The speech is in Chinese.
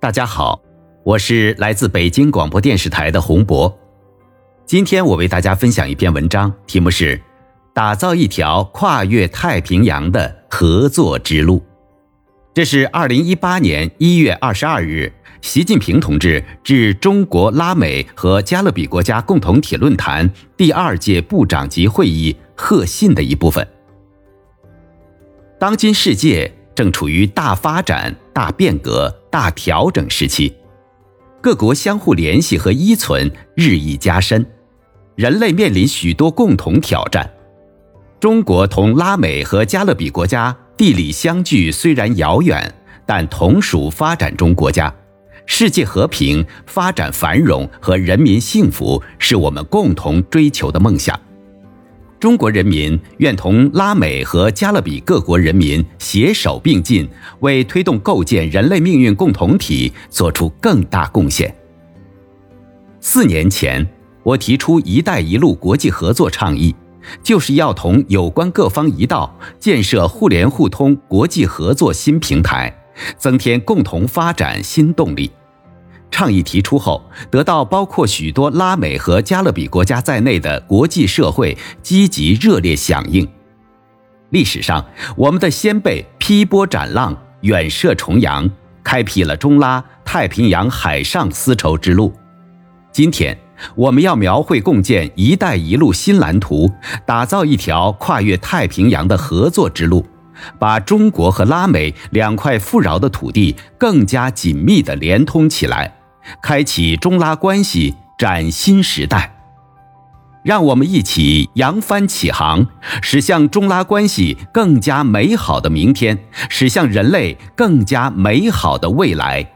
大家好，我是来自北京广播电视台的洪博。今天我为大家分享一篇文章，题目是《打造一条跨越太平洋的合作之路》。这是二零一八年一月二十二日，习近平同志致中国拉美和加勒比国家共同体论坛第二届部长级会议贺信的一部分。当今世界正处于大发展、大变革、大调整时期，各国相互联系和依存日益加深，人类面临许多共同挑战。中国同拉美和加勒比国家地理相距虽然遥远，但同属发展中国家，世界和平、发展繁荣和人民幸福是我们共同追求的梦想。中国人民愿同拉美和加勒比各国人民携手并进，为推动构建人类命运共同体做出更大贡献。四年前，我提出“一带一路”国际合作倡议，就是要同有关各方一道，建设互联互通国际合作新平台，增添共同发展新动力。倡议提出后，得到包括许多拉美和加勒比国家在内的国际社会积极热烈响应。历史上，我们的先辈劈波斩浪、远涉重洋，开辟了中拉太平洋海上丝绸之路。今天，我们要描绘共建“一带一路”新蓝图，打造一条跨越太平洋的合作之路。把中国和拉美两块富饶的土地更加紧密地连通起来。开启中拉关系崭新时代，让我们一起扬帆起航，驶向中拉关系更加美好的明天，驶向人类更加美好的未来。